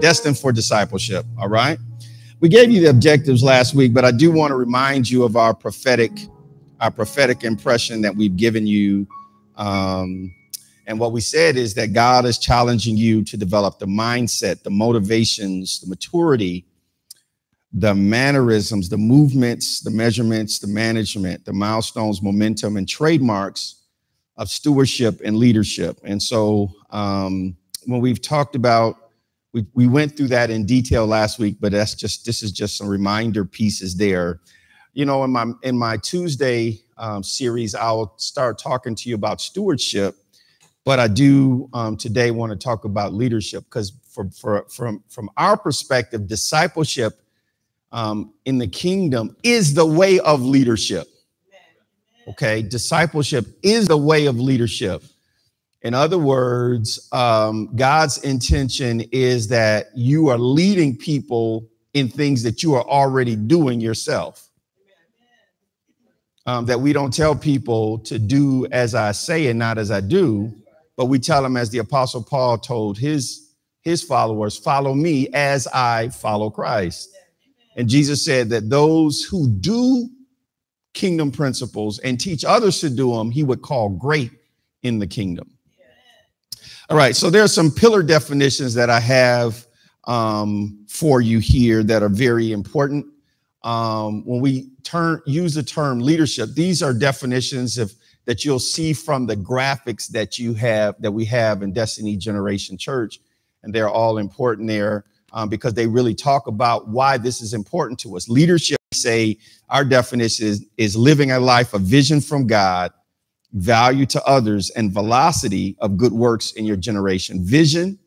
destined for discipleship. All right. We gave you the objectives last week, but I do want to remind you of our prophetic, our prophetic impression that we've given you. Um, and what we said is that God is challenging you to develop the mindset, the motivations, the maturity, the mannerisms, the movements, the measurements, the management, the milestones, momentum, and trademarks of stewardship and leadership. And so um, when we've talked about we, we went through that in detail last week, but that's just this is just some reminder pieces there. You know, in my in my Tuesday um, series, I'll start talking to you about stewardship, but I do um, today want to talk about leadership because for, for from from our perspective, discipleship um, in the kingdom is the way of leadership. Okay, discipleship is the way of leadership. In other words, um, God's intention is that you are leading people in things that you are already doing yourself. Um, that we don't tell people to do as I say and not as I do, but we tell them, as the Apostle Paul told his, his followers, follow me as I follow Christ. And Jesus said that those who do kingdom principles and teach others to do them, he would call great in the kingdom. All right, so there are some pillar definitions that I have um, for you here that are very important. Um, when we turn use the term leadership, these are definitions of that you'll see from the graphics that you have that we have in Destiny Generation Church, and they're all important there um, because they really talk about why this is important to us. Leadership, say, our definition is, is living a life of vision from God value to others, and velocity of good works in your generation. Vision,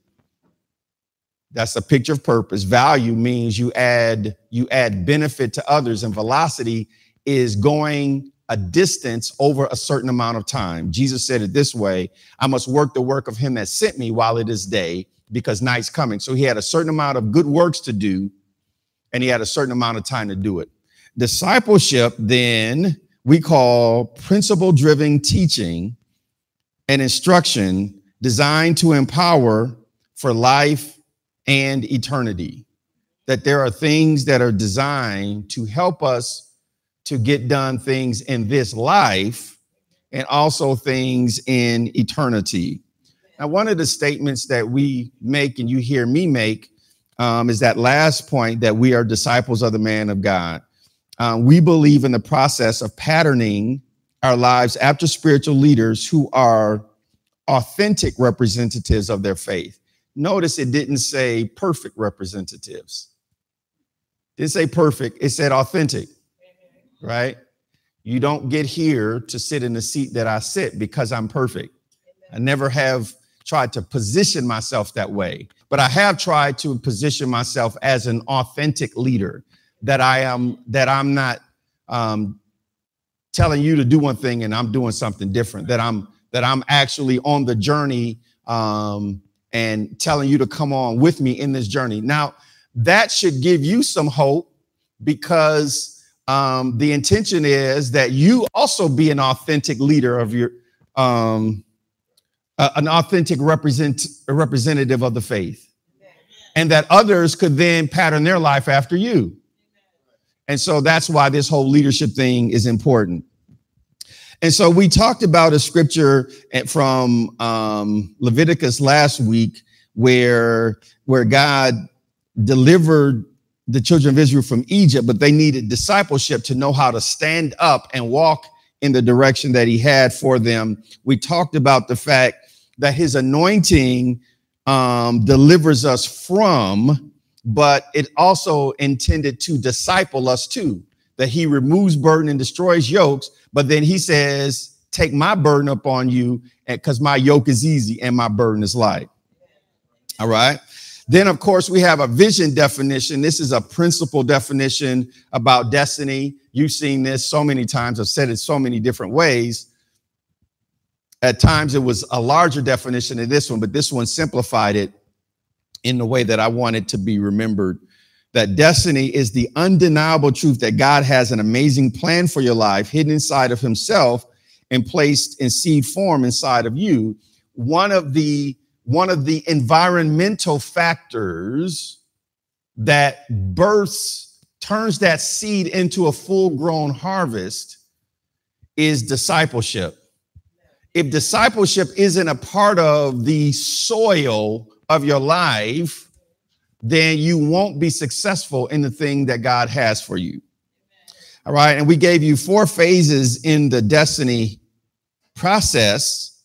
that's a picture of purpose. Value means you add you add benefit to others, and velocity is going a distance over a certain amount of time. Jesus said it this way: I must work the work of him that sent me while it is day, because night's coming. So he had a certain amount of good works to do, and he had a certain amount of time to do it. Discipleship then we call principle driven teaching and instruction designed to empower for life and eternity. That there are things that are designed to help us to get done things in this life and also things in eternity. Now, one of the statements that we make and you hear me make um, is that last point that we are disciples of the man of God. Uh, we believe in the process of patterning our lives after spiritual leaders who are authentic representatives of their faith. Notice it didn't say perfect representatives. It didn't say perfect, it said authentic, right? You don't get here to sit in the seat that I sit because I'm perfect. I never have tried to position myself that way, but I have tried to position myself as an authentic leader that I am that I'm not um, telling you to do one thing and I'm doing something different. That I'm that I'm actually on the journey um, and telling you to come on with me in this journey. Now that should give you some hope because um, the intention is that you also be an authentic leader of your um, uh, an authentic represent representative of the faith and that others could then pattern their life after you and so that's why this whole leadership thing is important. And so we talked about a scripture from um, Leviticus last week where, where God delivered the children of Israel from Egypt, but they needed discipleship to know how to stand up and walk in the direction that he had for them. We talked about the fact that his anointing um, delivers us from but it also intended to disciple us too. That he removes burden and destroys yokes, but then he says, Take my burden upon you, because my yoke is easy and my burden is light. All right. Then, of course, we have a vision definition. This is a principle definition about destiny. You've seen this so many times. I've said it so many different ways. At times, it was a larger definition than this one, but this one simplified it in the way that I want it to be remembered. That destiny is the undeniable truth that God has an amazing plan for your life hidden inside of Himself and placed in seed form inside of you. One of the one of the environmental factors that births, turns that seed into a full grown harvest is discipleship. If discipleship isn't a part of the soil of your life, then you won't be successful in the thing that God has for you. All right. And we gave you four phases in the destiny process.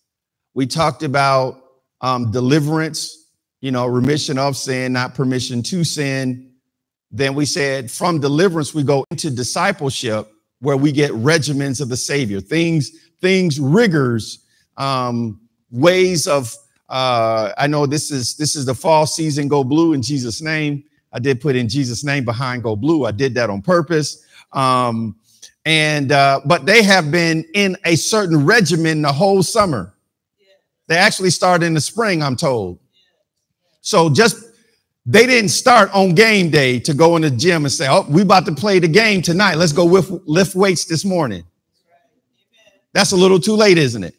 We talked about um, deliverance, you know, remission of sin, not permission to sin. Then we said from deliverance, we go into discipleship where we get regimens of the Savior, things, things, rigors, um, ways of uh, I know this is this is the fall season. Go blue in Jesus' name. I did put in Jesus' name behind go blue. I did that on purpose. Um, and uh, but they have been in a certain regimen the whole summer. They actually started in the spring, I'm told. So just they didn't start on game day to go in the gym and say, "Oh, we about to play the game tonight. Let's go with, lift weights this morning." That's a little too late, isn't it?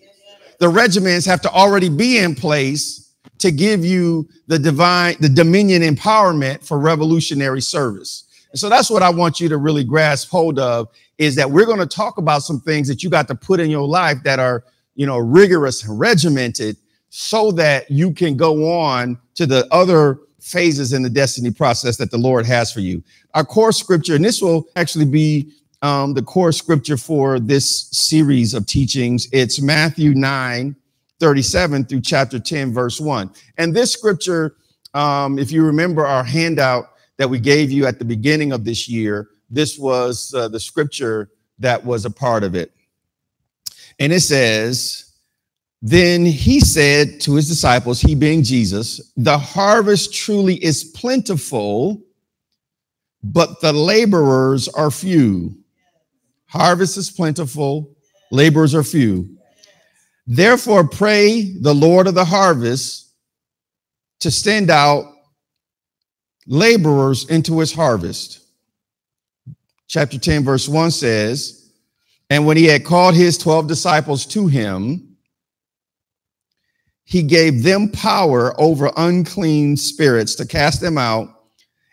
The regiments have to already be in place to give you the divine, the dominion empowerment for revolutionary service. And so that's what I want you to really grasp hold of is that we're going to talk about some things that you got to put in your life that are, you know, rigorous and regimented so that you can go on to the other phases in the destiny process that the Lord has for you. Our core scripture, and this will actually be um, the core scripture for this series of teachings. It's Matthew 9, 37 through chapter 10, verse 1. And this scripture, um, if you remember our handout that we gave you at the beginning of this year, this was uh, the scripture that was a part of it. And it says, Then he said to his disciples, he being Jesus, the harvest truly is plentiful, but the laborers are few. Harvest is plentiful, laborers are few. Therefore, pray the Lord of the harvest to send out laborers into his harvest. Chapter 10, verse 1 says, And when he had called his 12 disciples to him, he gave them power over unclean spirits to cast them out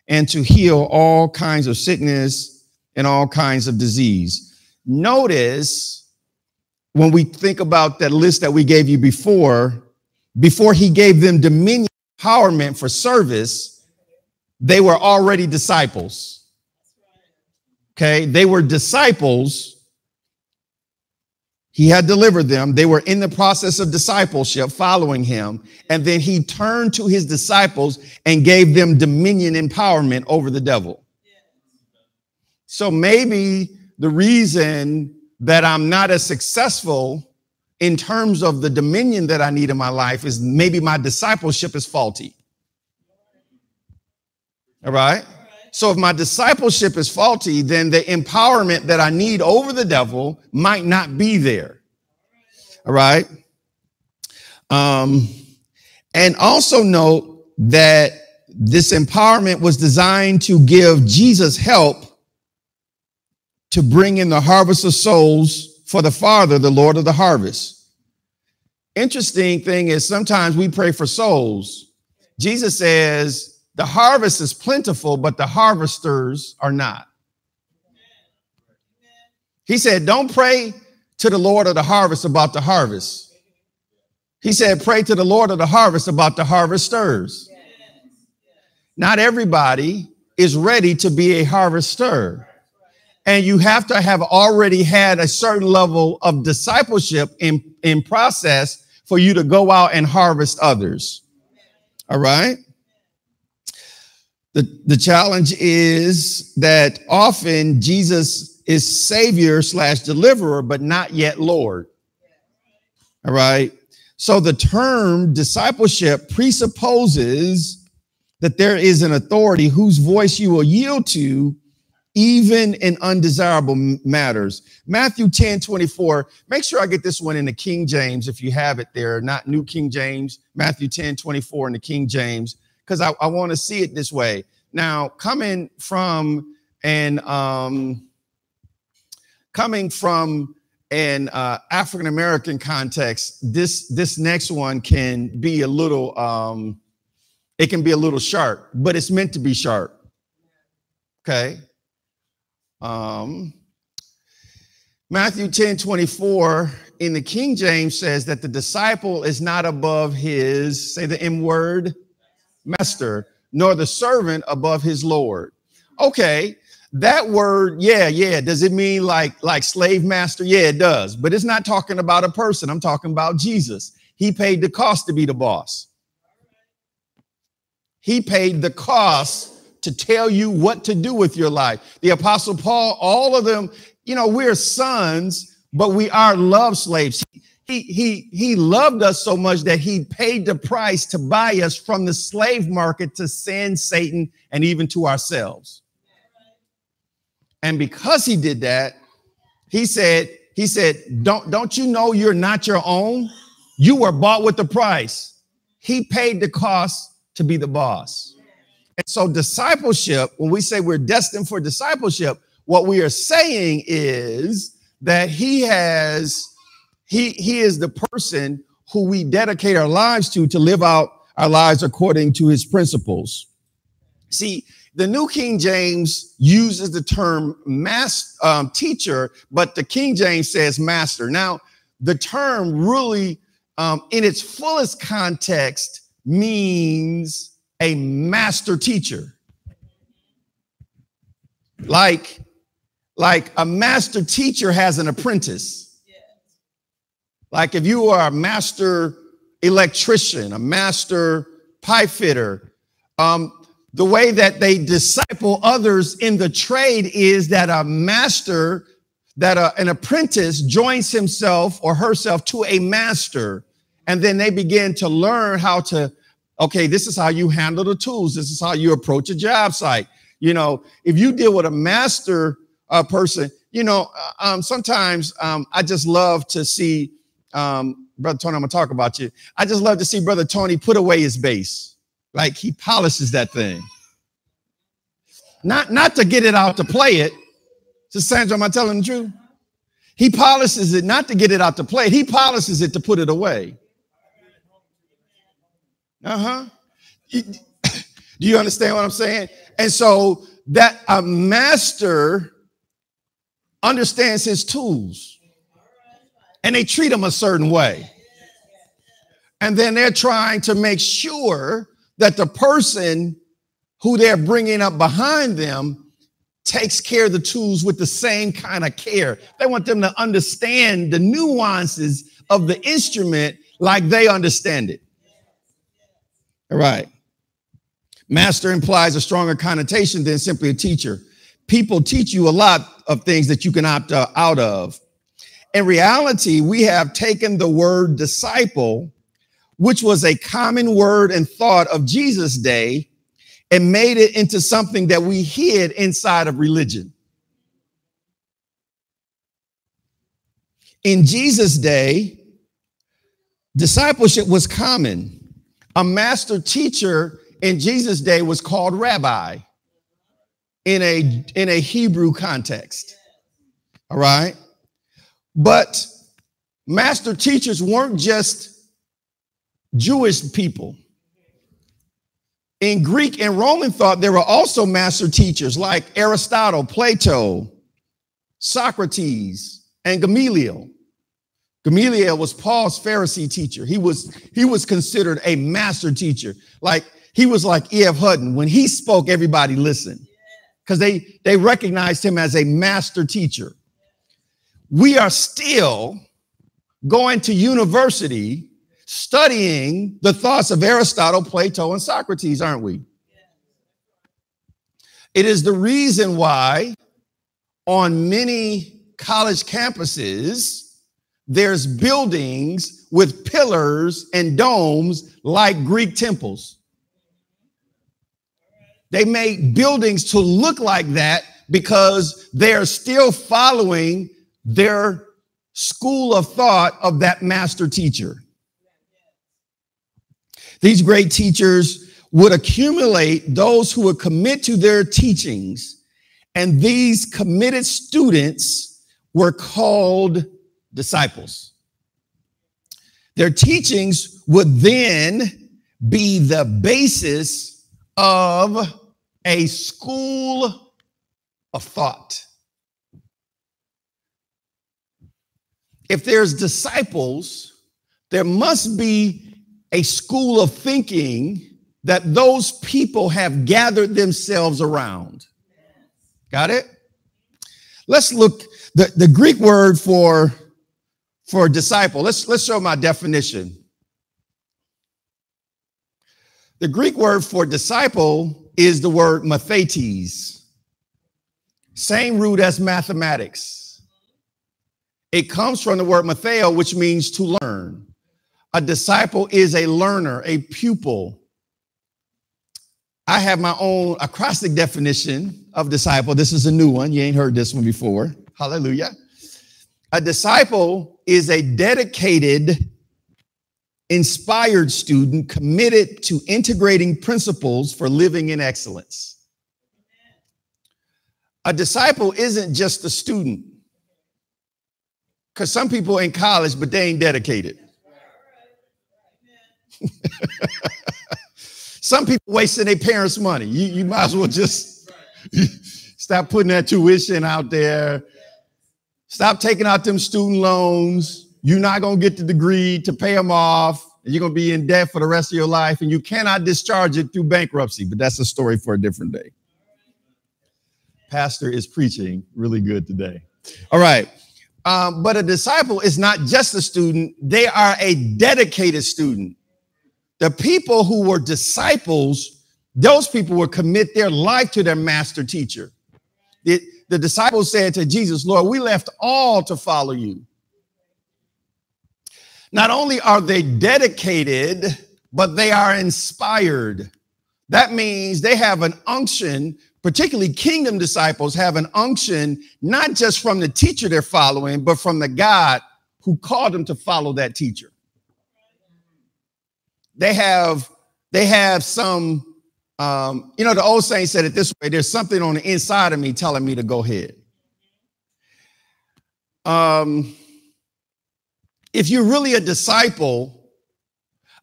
and to heal all kinds of sickness and all kinds of disease. Notice when we think about that list that we gave you before, before he gave them dominion empowerment for service, they were already disciples. Okay, they were disciples. He had delivered them. They were in the process of discipleship, following him. And then he turned to his disciples and gave them dominion empowerment over the devil. So maybe the reason that I'm not as successful in terms of the dominion that I need in my life is maybe my discipleship is faulty. All right. So if my discipleship is faulty, then the empowerment that I need over the devil might not be there. All right. Um, and also note that this empowerment was designed to give Jesus help to bring in the harvest of souls for the Father, the Lord of the harvest. Interesting thing is sometimes we pray for souls. Jesus says the harvest is plentiful, but the harvesters are not. He said, Don't pray to the Lord of the harvest about the harvest. He said, Pray to the Lord of the harvest about the harvesters. Not everybody is ready to be a harvester and you have to have already had a certain level of discipleship in, in process for you to go out and harvest others. All right. The, the challenge is that often Jesus is savior slash deliverer, but not yet Lord. All right. So the term discipleship presupposes that there is an authority whose voice you will yield to even in undesirable matters. Matthew 10 24. Make sure I get this one in the King James if you have it there, not New King James. Matthew 10 24 in the King James, because I, I want to see it this way. Now, coming from an um, coming from an uh, African American context, this this next one can be a little um, it can be a little sharp, but it's meant to be sharp. Okay. Um, Matthew 10 24 in the King James says that the disciple is not above his, say the M word, master, nor the servant above his Lord. Okay, that word, yeah, yeah. Does it mean like like slave master? Yeah, it does. But it's not talking about a person. I'm talking about Jesus. He paid the cost to be the boss. He paid the cost to tell you what to do with your life. The apostle Paul, all of them, you know, we're sons, but we are love slaves. He, he, he loved us so much that he paid the price to buy us from the slave market to sin, Satan, and even to ourselves. And because he did that, he said, he said, don't, don't you know you're not your own? You were bought with the price. He paid the cost to be the boss. And so, discipleship, when we say we're destined for discipleship, what we are saying is that he has, he, he is the person who we dedicate our lives to to live out our lives according to his principles. See, the New King James uses the term master um, teacher, but the King James says master. Now, the term really, um, in its fullest context, means a master teacher. Like, like a master teacher has an apprentice. Like if you are a master electrician, a master pipe fitter, um, the way that they disciple others in the trade is that a master, that a, an apprentice joins himself or herself to a master and then they begin to learn how to, okay, this is how you handle the tools. This is how you approach a job site. You know, if you deal with a master uh, person, you know, uh, um, sometimes um, I just love to see, um, Brother Tony, I'm gonna talk about you. I just love to see Brother Tony put away his bass. Like he polishes that thing. Not, not to get it out to play it. Just Sandra, am I telling the truth? He polishes it not to get it out to play it. He polishes it to put it away. Uh huh. Do you understand what I'm saying? And so that a master understands his tools and they treat them a certain way. And then they're trying to make sure that the person who they're bringing up behind them takes care of the tools with the same kind of care. They want them to understand the nuances of the instrument like they understand it. All right. Master implies a stronger connotation than simply a teacher. People teach you a lot of things that you can opt uh, out of. In reality, we have taken the word disciple, which was a common word and thought of Jesus' day, and made it into something that we hid inside of religion. In Jesus' day, discipleship was common. A master teacher in Jesus' day was called rabbi in a, in a Hebrew context. All right. But master teachers weren't just Jewish people. In Greek and Roman thought, there were also master teachers like Aristotle, Plato, Socrates, and Gamaliel. Gamaliel was Paul's Pharisee teacher. He was, he was considered a master teacher. Like he was like E.F. Hutton. When he spoke, everybody listened because they, they recognized him as a master teacher. We are still going to university studying the thoughts of Aristotle, Plato, and Socrates, aren't we? It is the reason why on many college campuses, there's buildings with pillars and domes like Greek temples. They make buildings to look like that because they're still following their school of thought of that master teacher. These great teachers would accumulate those who would commit to their teachings, and these committed students were called disciples. Their teachings would then be the basis of a school of thought. If there's disciples, there must be a school of thinking that those people have gathered themselves around. Got it? Let's look the, the Greek word for for a disciple. Let's let's show my definition. The Greek word for disciple is the word mathetes. Same root as mathematics. It comes from the word matheo, which means to learn. A disciple is a learner, a pupil. I have my own acrostic definition of disciple. This is a new one. You ain't heard this one before. Hallelujah. A disciple is a dedicated, inspired student committed to integrating principles for living in excellence. A disciple isn't just a student. Because some people in college, but they ain't dedicated. Some people wasting their parents' money. You, you might as well just stop putting that tuition out there. Stop taking out them student loans. You're not going to get the degree to pay them off. You're going to be in debt for the rest of your life, and you cannot discharge it through bankruptcy. But that's a story for a different day. Pastor is preaching really good today. All right. Um, but a disciple is not just a student, they are a dedicated student. The people who were disciples, those people would commit their life to their master teacher. The, the disciples said to Jesus, Lord, we left all to follow you. Not only are they dedicated, but they are inspired. That means they have an unction, particularly kingdom disciples have an unction, not just from the teacher they're following, but from the God who called them to follow that teacher they have they have some um, you know the old saying said it this way there's something on the inside of me telling me to go ahead. Um, if you're really a disciple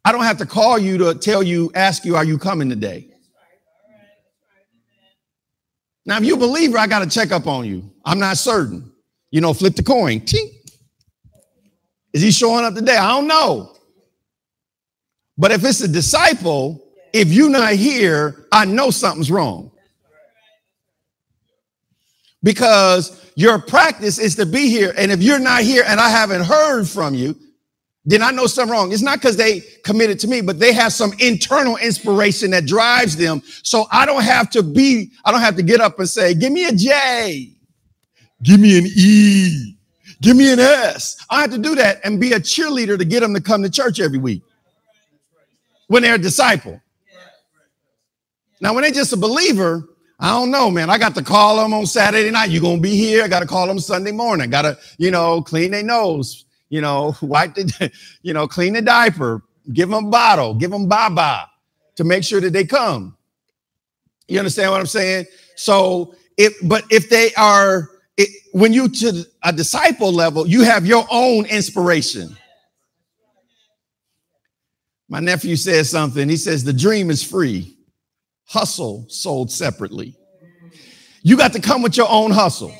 i don't have to call you to tell you ask you are you coming today? Now if you're believer i got to check up on you. I'm not certain. You know flip the coin. Tink. is he showing up today? I don't know. But if it's a disciple, if you're not here, I know something's wrong. Because your practice is to be here. And if you're not here and I haven't heard from you, then I know something wrong. It's not because they committed to me, but they have some internal inspiration that drives them. So I don't have to be, I don't have to get up and say, give me a J, give me an E, give me an S. I have to do that and be a cheerleader to get them to come to church every week when they're a disciple. Now, when they're just a believer, I don't know, man. I got to call them on Saturday night. You're gonna be here. I got to call them Sunday morning. Got to, you know, clean their nose. You know, wipe the, you know, clean the diaper. Give them a bottle. Give them baba to make sure that they come. You understand what I'm saying? So, if but if they are, it, when you to a disciple level, you have your own inspiration. My nephew says something. He says, The dream is free, hustle sold separately. You got to come with your own hustle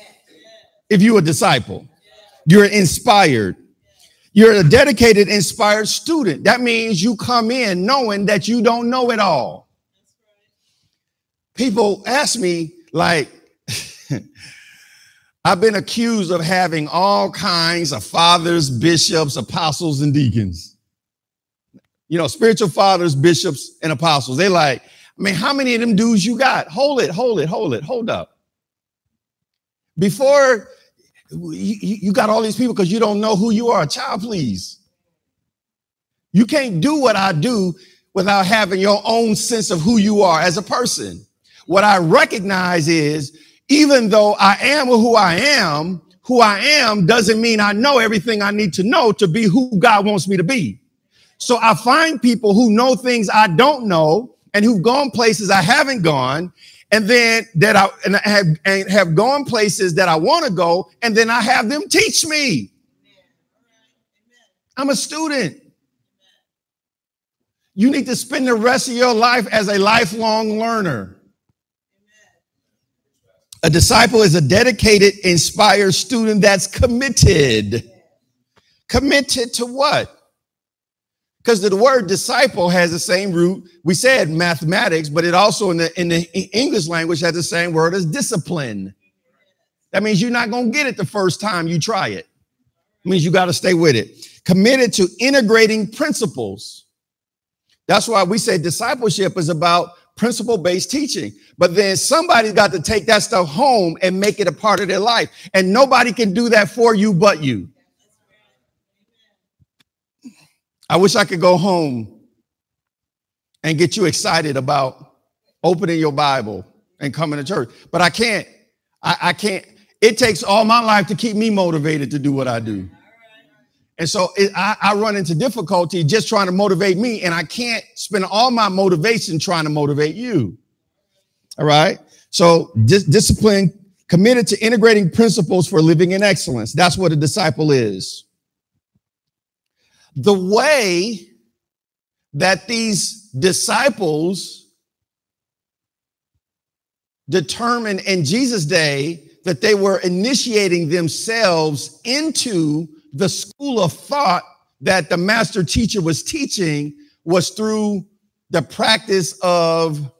if you're a disciple. You're inspired. You're a dedicated, inspired student. That means you come in knowing that you don't know it all. People ask me, like, I've been accused of having all kinds of fathers, bishops, apostles, and deacons you know, spiritual fathers, bishops, and apostles. They like, I mean, how many of them dudes you got? Hold it, hold it, hold it, hold up. Before you, you got all these people because you don't know who you are. Child, please. You can't do what I do without having your own sense of who you are as a person. What I recognize is even though I am who I am, who I am doesn't mean I know everything I need to know to be who God wants me to be. So I find people who know things I don't know and who've gone places I haven't gone, and then that I and have and have gone places that I want to go, and then I have them teach me. I'm a student. You need to spend the rest of your life as a lifelong learner. A disciple is a dedicated, inspired student that's committed. Committed to what? Because the word disciple has the same root. We said mathematics, but it also in the in the English language has the same word as discipline. That means you're not going to get it the first time you try it. It means you got to stay with it. Committed to integrating principles. That's why we say discipleship is about principle based teaching. But then somebody's got to take that stuff home and make it a part of their life. And nobody can do that for you but you. I wish I could go home and get you excited about opening your Bible and coming to church, but I can't. I, I can't. It takes all my life to keep me motivated to do what I do. And so it, I, I, run into difficulty just trying to motivate me, and I can't spend all my motivation trying to motivate you. All right. So dis- discipline committed to integrating principles for living in excellence. That's what a disciple is. The way that these disciples determined in Jesus' day that they were initiating themselves into the school of thought that the master teacher was teaching was through the practice of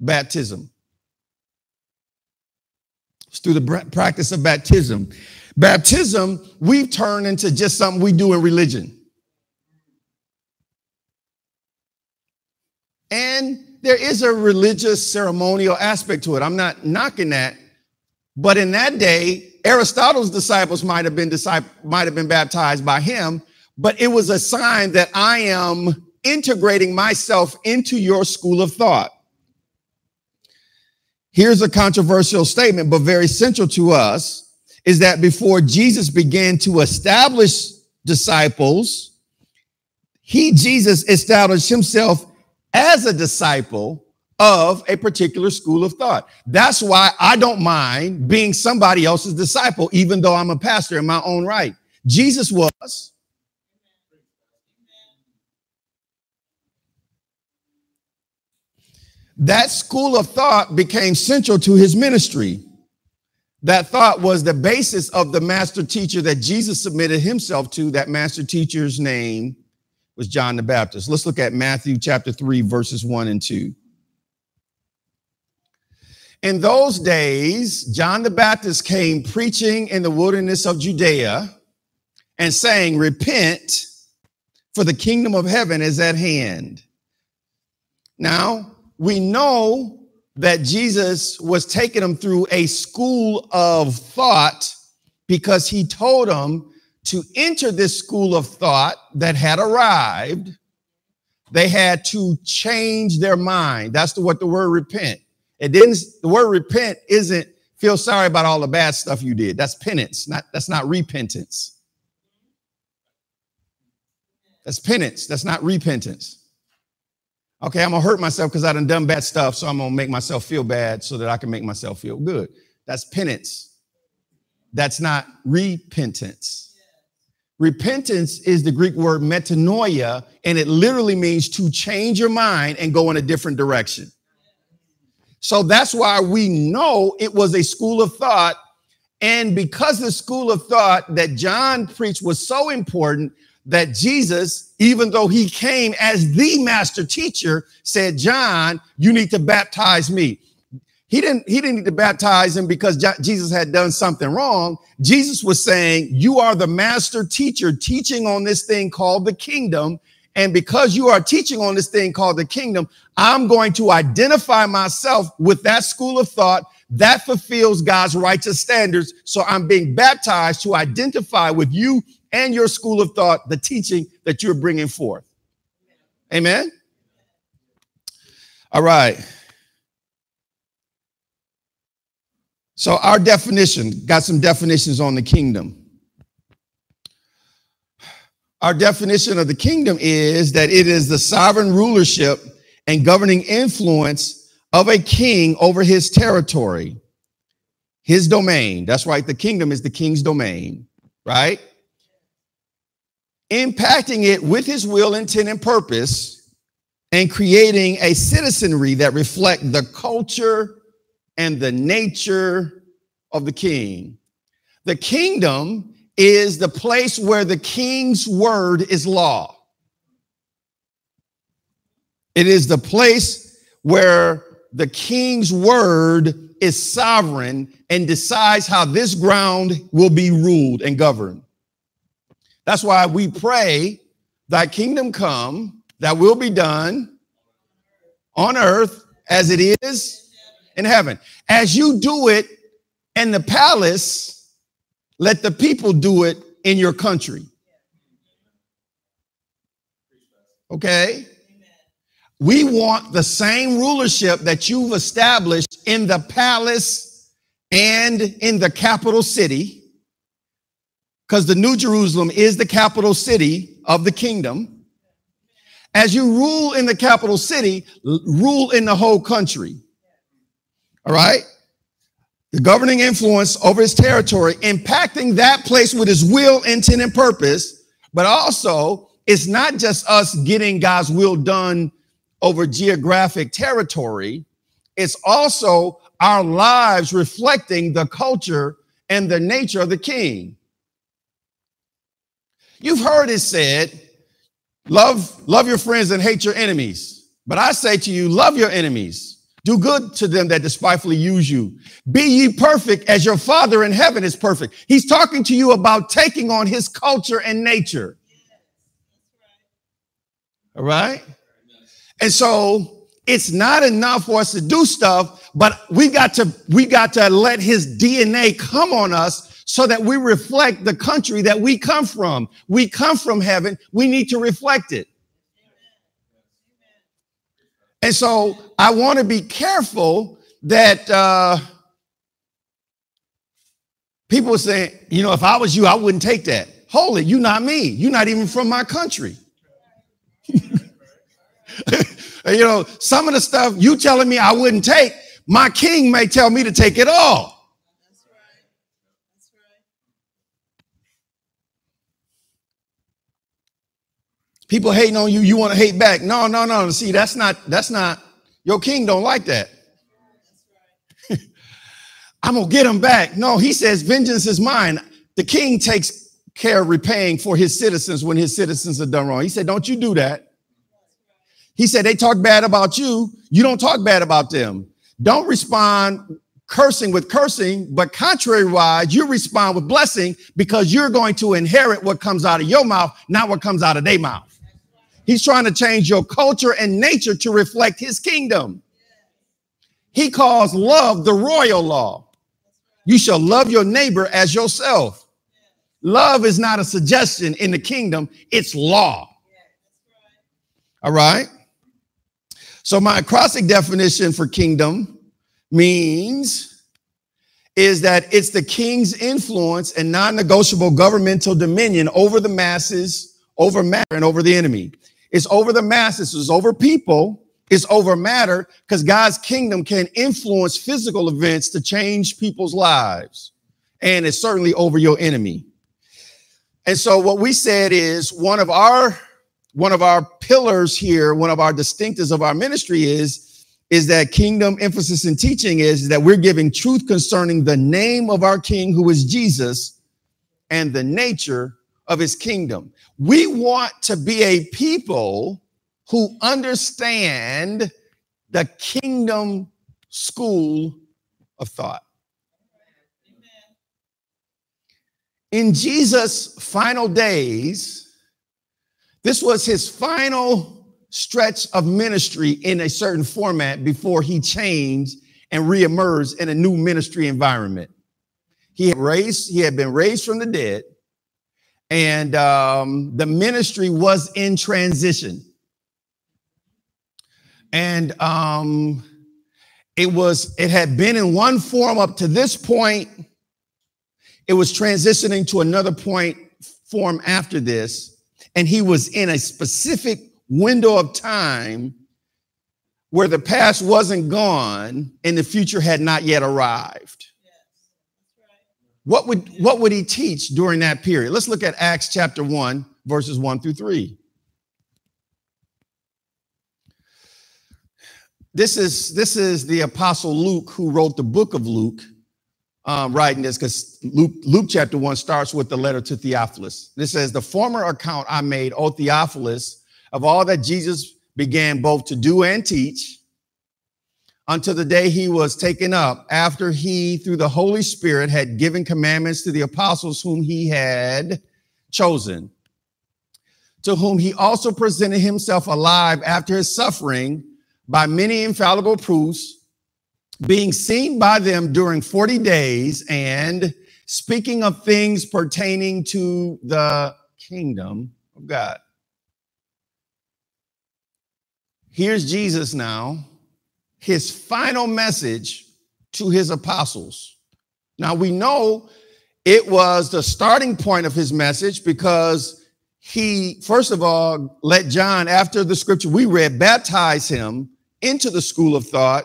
baptism. It's through the practice of baptism. Baptism, we've turned into just something we do in religion. And there is a religious ceremonial aspect to it. I'm not knocking that. But in that day, Aristotle's disciples might have been might have been baptized by him, but it was a sign that I am integrating myself into your school of thought. Here's a controversial statement, but very central to us is that before Jesus began to establish disciples, he, Jesus, established himself as a disciple of a particular school of thought. That's why I don't mind being somebody else's disciple, even though I'm a pastor in my own right. Jesus was. That school of thought became central to his ministry. That thought was the basis of the master teacher that Jesus submitted himself to. That master teacher's name was John the Baptist. Let's look at Matthew chapter 3, verses 1 and 2. In those days, John the Baptist came preaching in the wilderness of Judea and saying, Repent, for the kingdom of heaven is at hand. Now, we know that Jesus was taking them through a school of thought because he told them to enter this school of thought that had arrived. They had to change their mind. That's the, what the word repent. It didn't, the word repent isn't feel sorry about all the bad stuff you did. That's penance, not that's not repentance. That's penance, that's not repentance. Okay, I'm gonna hurt myself because I done done bad stuff, so I'm gonna make myself feel bad so that I can make myself feel good. That's penance. That's not repentance. Repentance is the Greek word metanoia, and it literally means to change your mind and go in a different direction. So that's why we know it was a school of thought. And because the school of thought that John preached was so important that Jesus, even though he came as the master teacher, said, John, you need to baptize me. He didn't, he didn't need to baptize him because Jesus had done something wrong. Jesus was saying, You are the master teacher teaching on this thing called the kingdom. And because you are teaching on this thing called the kingdom, I'm going to identify myself with that school of thought that fulfills God's righteous standards. So I'm being baptized to identify with you and your school of thought, the teaching that you're bringing forth. Amen. All right. So, our definition got some definitions on the kingdom. Our definition of the kingdom is that it is the sovereign rulership and governing influence of a king over his territory, his domain. That's right. The kingdom is the king's domain, right? impacting it with his will, intent, and purpose, and creating a citizenry that reflect the culture and the nature of the king. The kingdom is the place where the king's word is law. It is the place where the king's word is sovereign and decides how this ground will be ruled and governed. That's why we pray, Thy kingdom come, that will be done on earth as it is in heaven. As you do it in the palace, let the people do it in your country. Okay? We want the same rulership that you've established in the palace and in the capital city, because the New Jerusalem is the capital city of the kingdom. As you rule in the capital city, rule in the whole country. All right? The governing influence over his territory, impacting that place with his will, intent, and purpose, but also it's not just us getting God's will done over geographic territory, it's also our lives reflecting the culture and the nature of the king. You've heard it said, love, love your friends and hate your enemies. But I say to you, love your enemies. Do good to them that despitefully use you. Be ye perfect as your Father in heaven is perfect. He's talking to you about taking on his culture and nature. All right? And so it's not enough for us to do stuff, but we got to, we got to let his DNA come on us so that we reflect the country that we come from. We come from heaven. We need to reflect it. And so I want to be careful that uh, people say, you know, if I was you, I wouldn't take that. Holy, you're not me. You're not even from my country. you know, some of the stuff you telling me I wouldn't take, my king may tell me to take it all. That's right. That's right. People hating on you, you want to hate back. No, no, no. See, that's not, that's not, your king don't like that. I'm gonna get him back. No, he says, vengeance is mine. The king takes care of repaying for his citizens when his citizens are done wrong. He said, Don't you do that. He said, they talk bad about you. You don't talk bad about them. Don't respond cursing with cursing, but contrary-wise, you respond with blessing because you're going to inherit what comes out of your mouth, not what comes out of their mouth. He's trying to change your culture and nature to reflect his kingdom. He calls love the royal law. You shall love your neighbor as yourself. Love is not a suggestion in the kingdom, it's law. All right. So my acrostic definition for kingdom means is that it's the king's influence and non-negotiable governmental dominion over the masses, over matter, and over the enemy. It's over the masses, it's over people, it's over matter, because God's kingdom can influence physical events to change people's lives. And it's certainly over your enemy. And so what we said is one of our one of our pillars here, one of our distinctives of our ministry is, is that kingdom emphasis in teaching is that we're giving truth concerning the name of our king, who is Jesus, and the nature of his kingdom. We want to be a people who understand the kingdom school of thought. In Jesus' final days, this was his final stretch of ministry in a certain format before he changed and reemerged in a new ministry environment. He had raised, he had been raised from the dead, and um, the ministry was in transition. And um, it was, it had been in one form up to this point. It was transitioning to another point form after this and he was in a specific window of time where the past wasn't gone and the future had not yet arrived. What would what would he teach during that period? Let's look at Acts chapter 1 verses 1 through 3. This is this is the apostle Luke who wrote the book of Luke, um, writing this because Luke Luke chapter one starts with the letter to Theophilus. This says, "The former account I made, O Theophilus, of all that Jesus began both to do and teach, until the day he was taken up, after he through the Holy Spirit had given commandments to the apostles whom he had chosen." To whom he also presented himself alive after his suffering by many infallible proofs, being seen by them during 40 days, and speaking of things pertaining to the kingdom of God. Here's Jesus now, his final message to his apostles. Now we know it was the starting point of his message because he, first of all, let John, after the scripture we read, baptize him into the school of thought.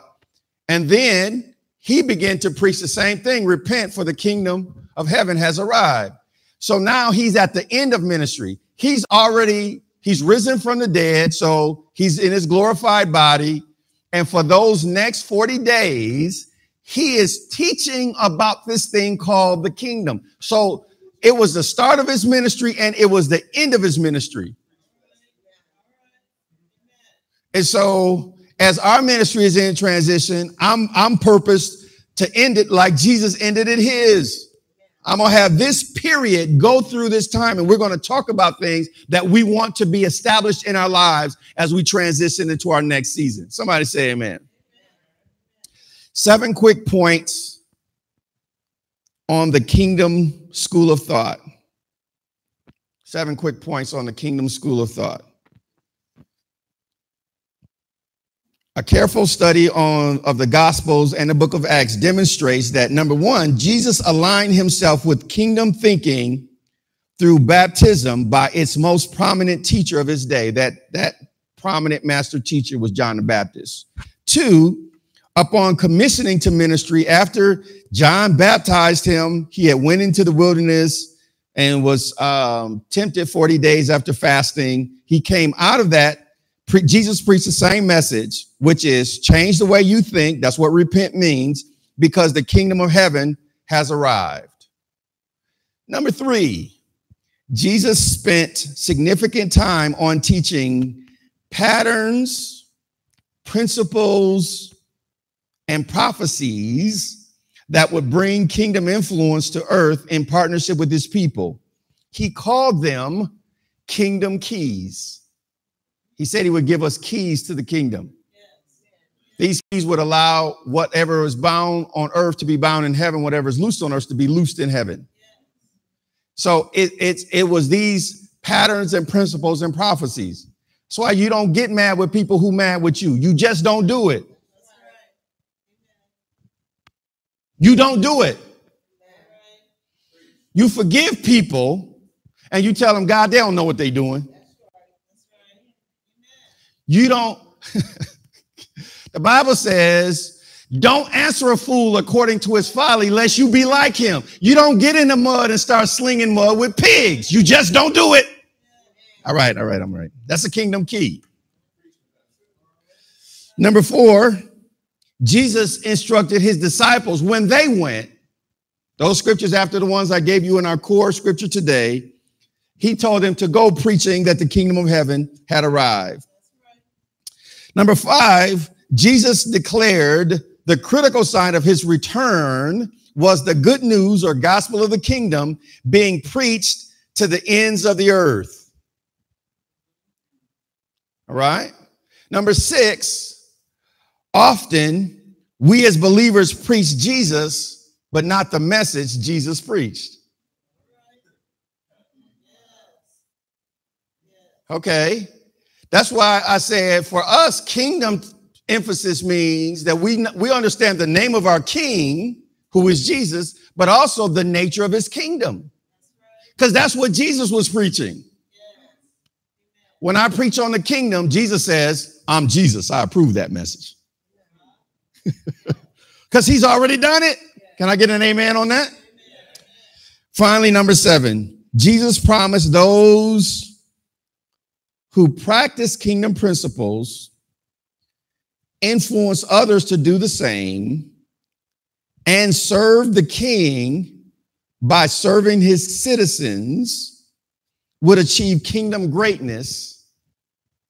And then he began to preach the same thing repent, for the kingdom of heaven has arrived. So now he's at the end of ministry. He's already, he's risen from the dead. So he's in his glorified body. And for those next 40 days, he is teaching about this thing called the kingdom. So it was the start of his ministry and it was the end of his ministry. And so as our ministry is in transition, I'm I'm purposed to end it like Jesus ended it his. I'm going to have this period go through this time and we're going to talk about things that we want to be established in our lives as we transition into our next season. Somebody say amen. Seven quick points on the kingdom school of thought. Seven quick points on the kingdom school of thought. A careful study on, of the Gospels and the book of Acts demonstrates that number one, Jesus aligned himself with kingdom thinking through baptism by its most prominent teacher of his day. That, that prominent master teacher was John the Baptist. Two, upon commissioning to ministry, after John baptized him, he had went into the wilderness and was um, tempted 40 days after fasting. He came out of that Pre- Jesus preached the same message, which is change the way you think. That's what repent means, because the kingdom of heaven has arrived. Number three, Jesus spent significant time on teaching patterns, principles, and prophecies that would bring kingdom influence to earth in partnership with his people. He called them kingdom keys. He said he would give us keys to the kingdom. These keys would allow whatever is bound on earth to be bound in heaven, whatever is loosed on earth to be loosed in heaven. So it, it's, it was these patterns and principles and prophecies. That's why you don't get mad with people who mad with you. You just don't do it. You don't do it. You forgive people and you tell them, God, they don't know what they're doing. You don't, the Bible says, don't answer a fool according to his folly, lest you be like him. You don't get in the mud and start slinging mud with pigs. You just don't do it. All right, all right, I'm right. That's a kingdom key. Number four, Jesus instructed his disciples when they went, those scriptures after the ones I gave you in our core scripture today, he told them to go preaching that the kingdom of heaven had arrived. Number five, Jesus declared the critical sign of his return was the good news or gospel of the kingdom being preached to the ends of the earth. All right. Number six, often we as believers preach Jesus, but not the message Jesus preached. Okay. That's why I said for us, kingdom emphasis means that we, we understand the name of our king, who is Jesus, but also the nature of his kingdom. Because that's what Jesus was preaching. When I preach on the kingdom, Jesus says, I'm Jesus. I approve that message. Because he's already done it. Can I get an amen on that? Finally, number seven, Jesus promised those who practice kingdom principles, influence others to do the same, and serve the king by serving his citizens would achieve kingdom greatness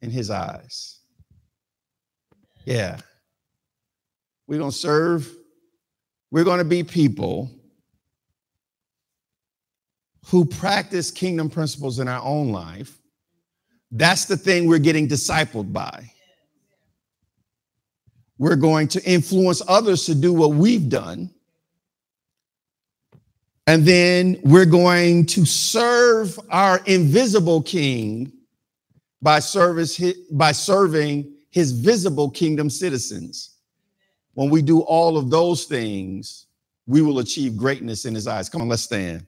in his eyes. Yeah. We're going to serve, we're going to be people who practice kingdom principles in our own life. That's the thing we're getting discipled by. We're going to influence others to do what we've done. And then we're going to serve our invisible king by service by serving his visible kingdom citizens. When we do all of those things, we will achieve greatness in his eyes. Come on, let's stand.